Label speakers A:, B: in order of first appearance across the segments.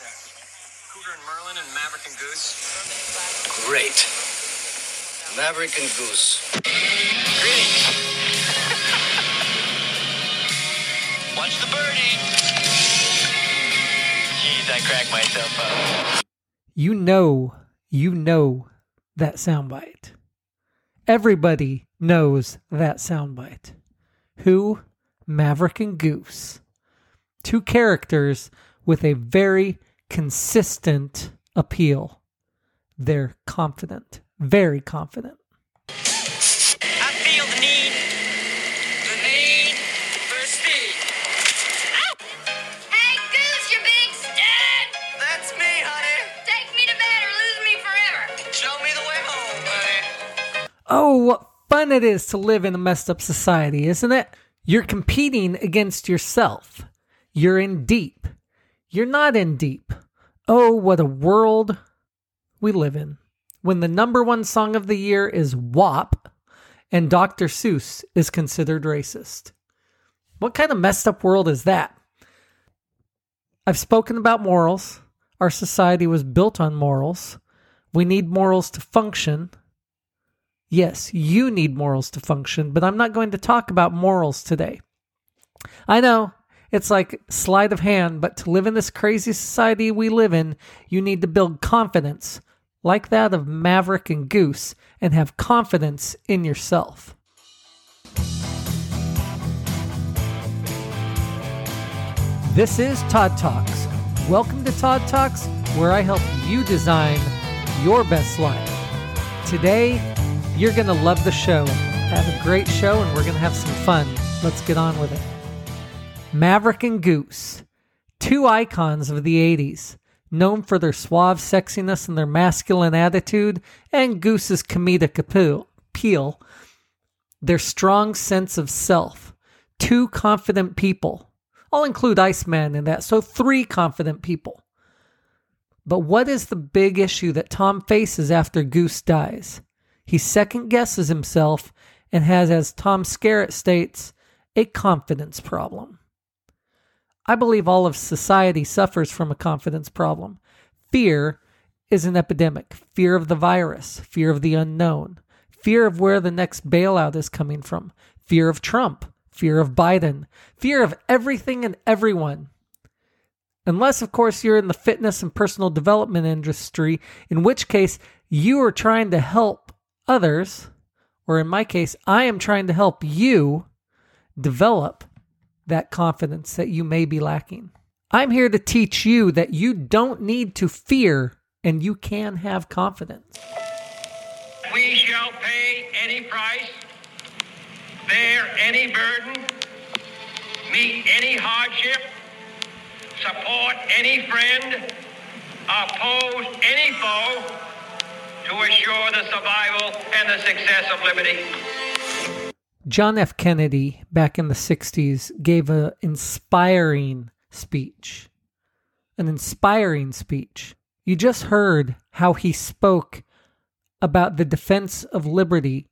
A: that? Cougar and Merlin and Maverick and Goose?
B: Great. Maverick and Goose.
A: Greetings. Watch the birdie. Jeez, I cracked myself up.
C: You know, you know that soundbite. Everybody knows that soundbite. Who? Maverick and Goose. Two characters with a very consistent appeal. They're confident, very confident.
A: I feel the need. The need for speed. Oh!
D: Hey, Goose, you big stud!
A: That's me, honey.
D: Take me to bed or lose me forever.
A: Show me the way home, honey.
C: Oh, what fun it is to live in a messed up society, isn't it? You're competing against yourself. You're in deep. You're not in deep. Oh, what a world we live in. When the number one song of the year is WAP and Dr. Seuss is considered racist. What kind of messed up world is that? I've spoken about morals. Our society was built on morals. We need morals to function. Yes, you need morals to function, but I'm not going to talk about morals today. I know it's like sleight of hand, but to live in this crazy society we live in, you need to build confidence, like that of Maverick and Goose, and have confidence in yourself. This is Todd Talks. Welcome to Todd Talks, where I help you design your best life. Today, you're going to love the show. Have a great show, and we're going to have some fun. Let's get on with it. Maverick and Goose, two icons of the 80s, known for their suave sexiness and their masculine attitude, and Goose's comedic appeal, their strong sense of self. Two confident people. I'll include Iceman in that, so three confident people. But what is the big issue that Tom faces after Goose dies? He second guesses himself and has, as Tom Skerritt states, a confidence problem. I believe all of society suffers from a confidence problem. Fear is an epidemic. Fear of the virus, fear of the unknown, fear of where the next bailout is coming from, fear of Trump, fear of Biden, fear of everything and everyone. Unless, of course, you're in the fitness and personal development industry, in which case you are trying to help others, or in my case, I am trying to help you develop that confidence that you may be lacking. I'm here to teach you that you don't need to fear and you can have confidence.
E: We shall pay any price, bear any burden, meet any hardship, support any friend, oppose any foe to assure the survival and the success of liberty.
C: John F. Kennedy, back in the 60s, gave an inspiring speech. An inspiring speech. You just heard how he spoke about the defense of liberty,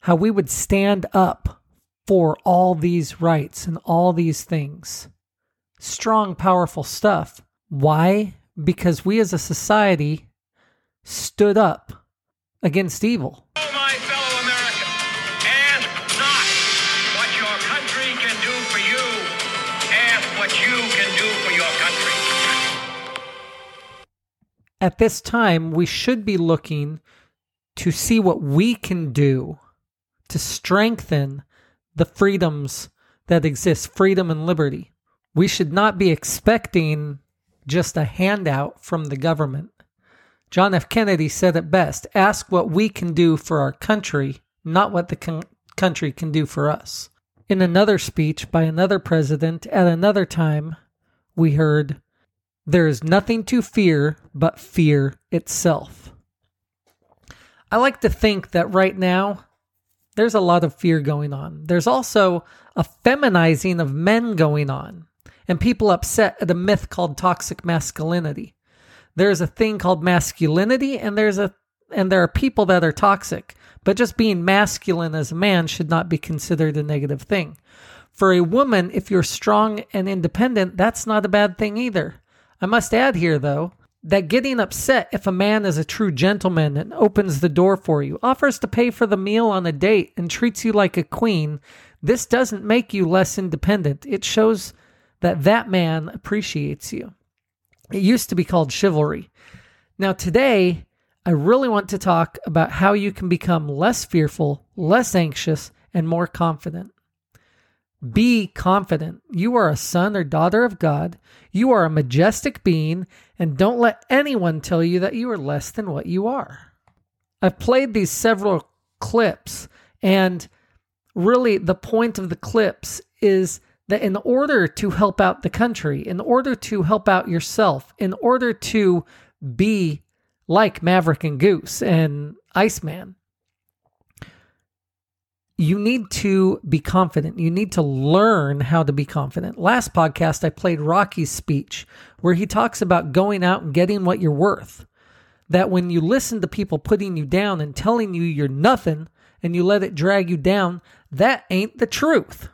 C: how we would stand up for all these rights and all these things. Strong, powerful stuff. Why? Because we as a society stood up against evil. At this time, we should be looking to see what we can do to strengthen the freedoms that exist freedom and liberty. We should not be expecting just a handout from the government. John F. Kennedy said it best ask what we can do for our country, not what the con- country can do for us. In another speech by another president at another time, we heard, There is nothing to fear but fear itself. I like to think that right now, there's a lot of fear going on. There's also a feminizing of men going on, and people upset at a myth called toxic masculinity. There's a thing called masculinity, and there's a and there are people that are toxic. But just being masculine as a man should not be considered a negative thing. For a woman, if you're strong and independent, that's not a bad thing either. I must add here, though, that getting upset if a man is a true gentleman and opens the door for you, offers to pay for the meal on a date, and treats you like a queen, this doesn't make you less independent. It shows that that man appreciates you. It used to be called chivalry. Now, today, I really want to talk about how you can become less fearful, less anxious, and more confident. Be confident. You are a son or daughter of God. You are a majestic being, and don't let anyone tell you that you are less than what you are. I've played these several clips, and really the point of the clips is that in order to help out the country, in order to help out yourself, in order to be like Maverick and Goose and Iceman, you need to be confident. You need to learn how to be confident. Last podcast, I played Rocky's speech where he talks about going out and getting what you're worth. That when you listen to people putting you down and telling you you're nothing and you let it drag you down, that ain't the truth.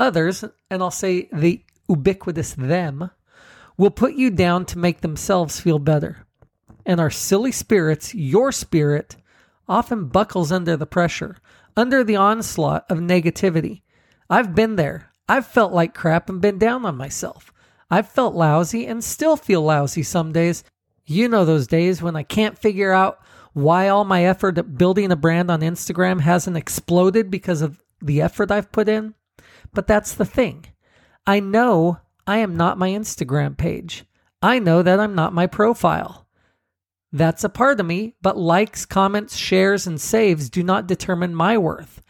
C: Others, and I'll say the ubiquitous them, will put you down to make themselves feel better. And our silly spirits, your spirit, often buckles under the pressure under the onslaught of negativity. I've been there. I've felt like crap and been down on myself. I've felt lousy and still feel lousy some days. You know those days when I can't figure out why all my effort at building a brand on Instagram hasn't exploded because of the effort I've put in. But that's the thing. I know I am not my Instagram page. I know that I'm not my profile. That's a part of me, but likes, comments, shares, and saves do not determine my worth.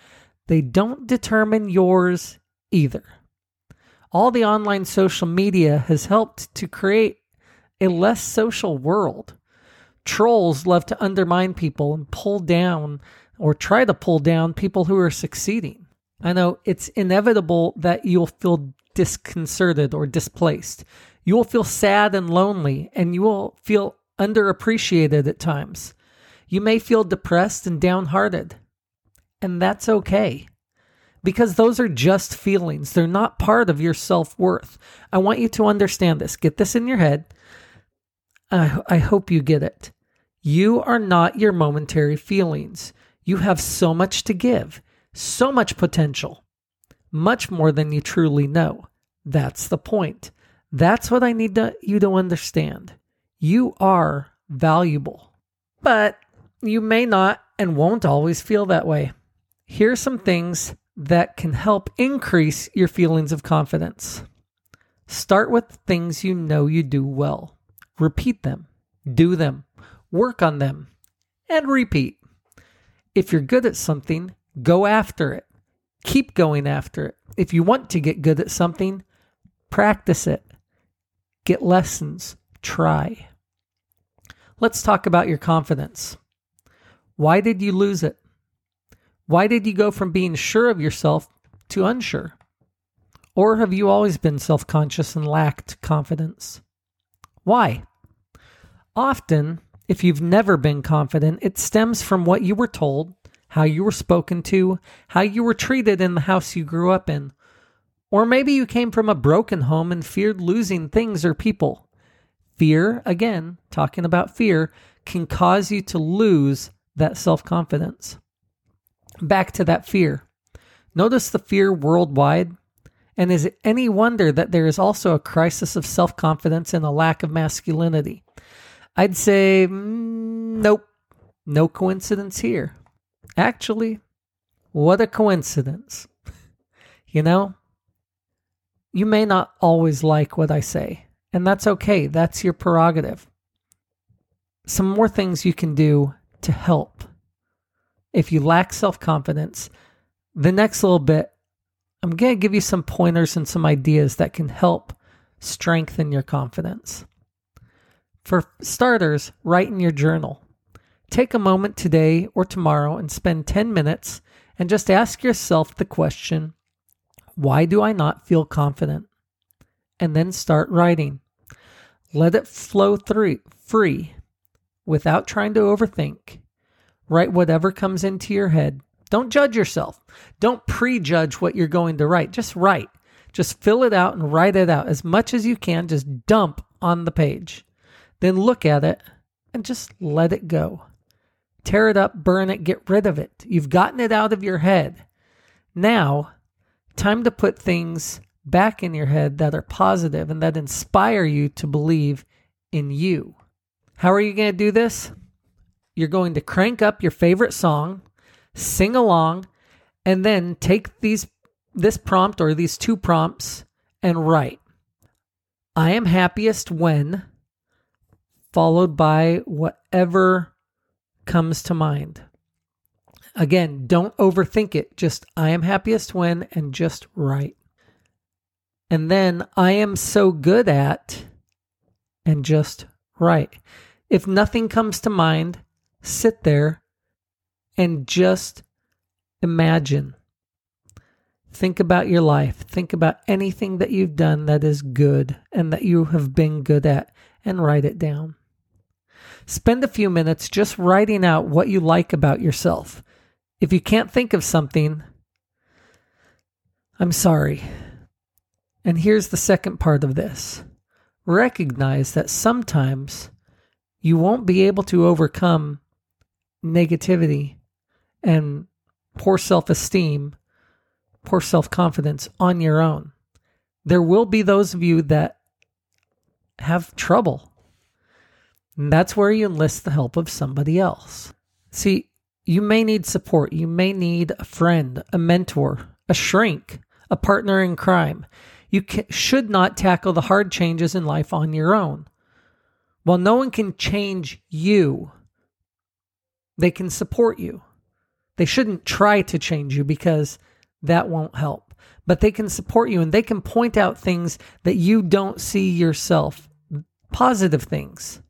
C: They don't determine yours either. All the online social media has helped to create a less social world. Trolls love to undermine people and pull down or try to pull down people who are succeeding. I know it's inevitable that you'll feel disconcerted or displaced. You will feel sad and lonely, and you will feel underappreciated at times. You may feel depressed and downhearted, and that's okay because those are just feelings. They're not part of your self worth. I want you to understand this. Get this in your head. I, I hope you get it. You are not your momentary feelings. You have so much to give, so much potential, much more than you truly know. That's the point. That's what I need to, you to understand. You are valuable, but you may not and won't always feel that way. Here are some things that can help increase your feelings of confidence. Start with things you know you do well. Repeat them, do them, work on them, and repeat. If you're good at something, go after it. Keep going after it. If you want to get good at something, practice it. Get lessons. Try. Let's talk about your confidence. Why did you lose it? Why did you go from being sure of yourself to unsure? Or have you always been self conscious and lacked confidence? Why? Often, if you've never been confident, it stems from what you were told, how you were spoken to, how you were treated in the house you grew up in. Or maybe you came from a broken home and feared losing things or people. Fear, again, talking about fear, can cause you to lose that self confidence. Back to that fear. Notice the fear worldwide. And is it any wonder that there is also a crisis of self confidence and a lack of masculinity? I'd say, mm, nope, no coincidence here. Actually, what a coincidence. you know, you may not always like what I say, and that's okay. That's your prerogative. Some more things you can do to help. If you lack self confidence, the next little bit, I'm going to give you some pointers and some ideas that can help strengthen your confidence. For starters, write in your journal. Take a moment today or tomorrow and spend 10 minutes and just ask yourself the question why do I not feel confident? And then start writing. Let it flow through free without trying to overthink. Write whatever comes into your head. Don't judge yourself. Don't prejudge what you're going to write. Just write. Just fill it out and write it out as much as you can. Just dump on the page. Then look at it and just let it go. Tear it up, burn it, get rid of it. You've gotten it out of your head. Now, time to put things back in your head that are positive and that inspire you to believe in you. How are you going to do this? You're going to crank up your favorite song, sing along, and then take these this prompt or these two prompts and write. I am happiest when followed by whatever comes to mind. Again, don't overthink it. Just I am happiest when and just write. And then I am so good at and just write. If nothing comes to mind, sit there and just imagine. Think about your life. Think about anything that you've done that is good and that you have been good at and write it down. Spend a few minutes just writing out what you like about yourself. If you can't think of something, I'm sorry. And here's the second part of this recognize that sometimes you won't be able to overcome negativity and poor self esteem, poor self confidence on your own. There will be those of you that have trouble. And that's where you enlist the help of somebody else. See, you may need support. You may need a friend, a mentor, a shrink, a partner in crime. You should not tackle the hard changes in life on your own. While no one can change you, they can support you. They shouldn't try to change you because that won't help. But they can support you and they can point out things that you don't see yourself, positive things.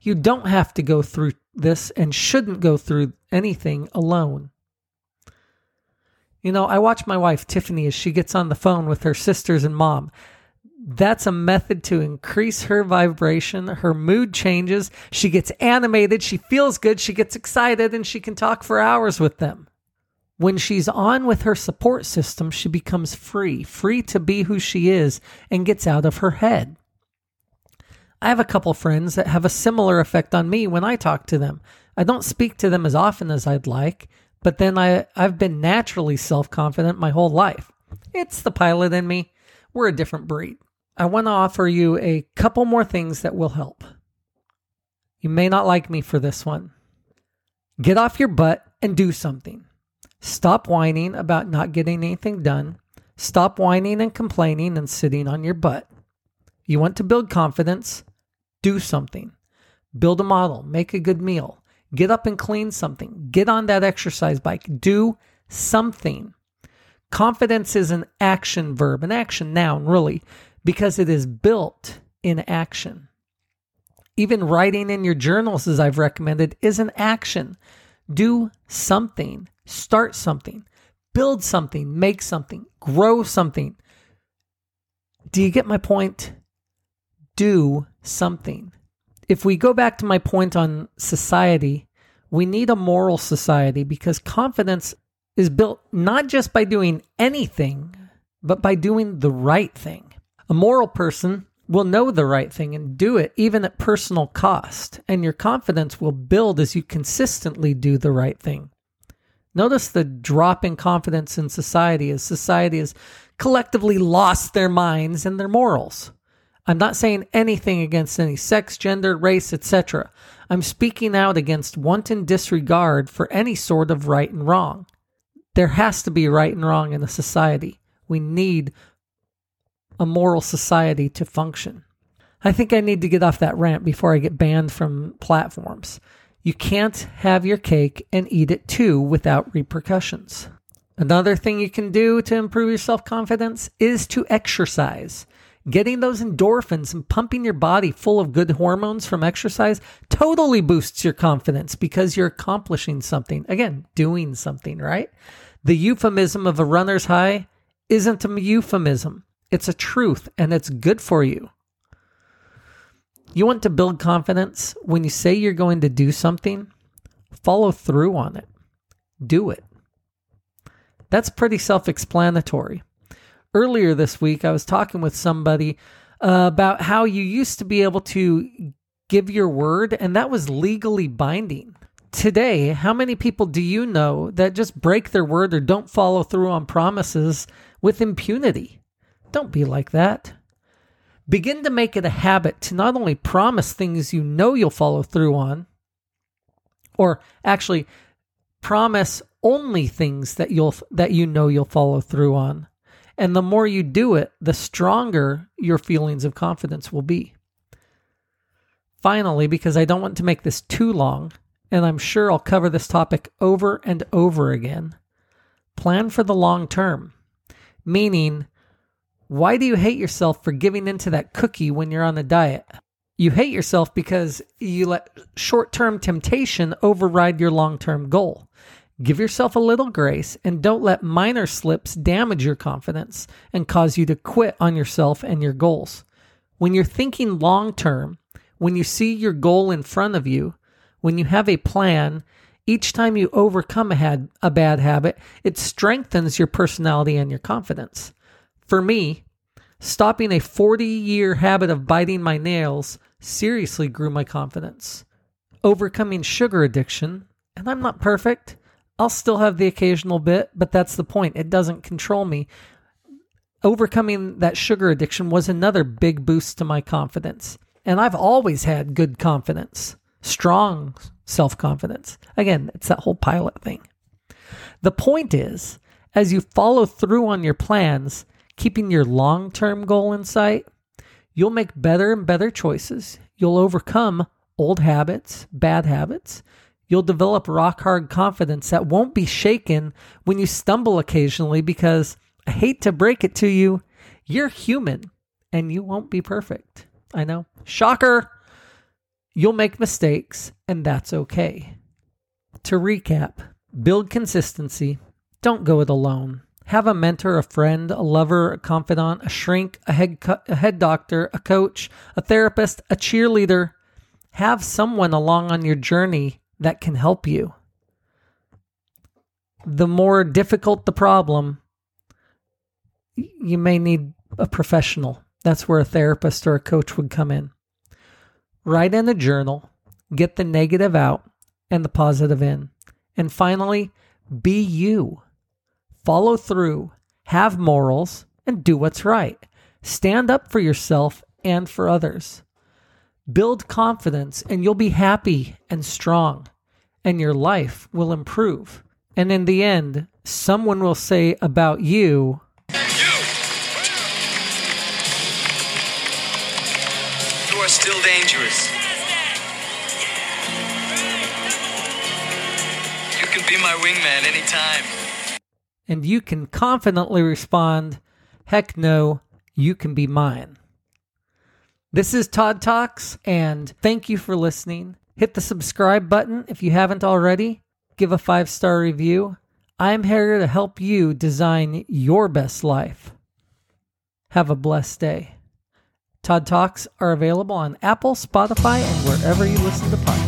C: You don't have to go through this and shouldn't go through anything alone. You know, I watch my wife, Tiffany, as she gets on the phone with her sisters and mom. That's a method to increase her vibration. Her mood changes. She gets animated. She feels good. She gets excited and she can talk for hours with them. When she's on with her support system, she becomes free, free to be who she is and gets out of her head. I have a couple friends that have a similar effect on me when I talk to them. I don't speak to them as often as I'd like, but then I, I've been naturally self confident my whole life. It's the pilot in me. We're a different breed. I want to offer you a couple more things that will help. You may not like me for this one. Get off your butt and do something. Stop whining about not getting anything done. Stop whining and complaining and sitting on your butt. You want to build confidence? Do something. Build a model, make a good meal, get up and clean something, get on that exercise bike, do something. Confidence is an action verb, an action noun, really because it is built in action. Even writing in your journals, as I've recommended, is an action. Do something, start something, build something, make something, grow something. Do you get my point? Do something. If we go back to my point on society, we need a moral society because confidence is built not just by doing anything, but by doing the right thing. A moral person will know the right thing and do it even at personal cost, and your confidence will build as you consistently do the right thing. Notice the drop in confidence in society as society has collectively lost their minds and their morals. I'm not saying anything against any sex, gender, race, etc. I'm speaking out against wanton disregard for any sort of right and wrong. There has to be right and wrong in a society. We need a moral society to function. I think I need to get off that rant before I get banned from platforms. You can't have your cake and eat it too without repercussions. Another thing you can do to improve your self confidence is to exercise. Getting those endorphins and pumping your body full of good hormones from exercise totally boosts your confidence because you're accomplishing something. Again, doing something, right? The euphemism of a runner's high isn't a euphemism. It's a truth and it's good for you. You want to build confidence when you say you're going to do something, follow through on it. Do it. That's pretty self explanatory. Earlier this week, I was talking with somebody uh, about how you used to be able to give your word and that was legally binding. Today, how many people do you know that just break their word or don't follow through on promises with impunity? Don't be like that. Begin to make it a habit to not only promise things you know you'll follow through on, or actually promise only things that you'll that you know you'll follow through on. And the more you do it, the stronger your feelings of confidence will be. Finally, because I don't want to make this too long, and I'm sure I'll cover this topic over and over again, plan for the long term. Meaning, why do you hate yourself for giving into that cookie when you're on a diet? You hate yourself because you let short term temptation override your long term goal. Give yourself a little grace and don't let minor slips damage your confidence and cause you to quit on yourself and your goals. When you're thinking long term, when you see your goal in front of you, when you have a plan, each time you overcome a, had, a bad habit, it strengthens your personality and your confidence. For me, stopping a 40 year habit of biting my nails seriously grew my confidence. Overcoming sugar addiction, and I'm not perfect, I'll still have the occasional bit, but that's the point. It doesn't control me. Overcoming that sugar addiction was another big boost to my confidence. And I've always had good confidence, strong self confidence. Again, it's that whole pilot thing. The point is, as you follow through on your plans, keeping your long term goal in sight, you'll make better and better choices. You'll overcome old habits, bad habits. You'll develop rock hard confidence that won't be shaken when you stumble occasionally because I hate to break it to you, you're human and you won't be perfect. I know. Shocker. You'll make mistakes and that's okay. To recap, build consistency. Don't go it alone. Have a mentor, a friend, a lover, a confidant, a shrink, a head, co- a head doctor, a coach, a therapist, a cheerleader. Have someone along on your journey that can help you. The more difficult the problem, you may need a professional. That's where a therapist or a coach would come in. Write in a journal, get the negative out and the positive in. And finally, be you. Follow through, have morals, and do what's right. Stand up for yourself and for others. Build confidence, and you'll be happy and strong, and your life will improve. And in the end, someone will say about you,
A: You are still dangerous. You can be my wingman anytime.
C: and you can confidently respond, heck no, you can be mine. This is Todd Talks, and thank you for listening. Hit the subscribe button if you haven't already. Give a five star review. I'm here to help you design your best life. Have a blessed day. Todd Talks are available on Apple, Spotify, and wherever you listen to podcasts.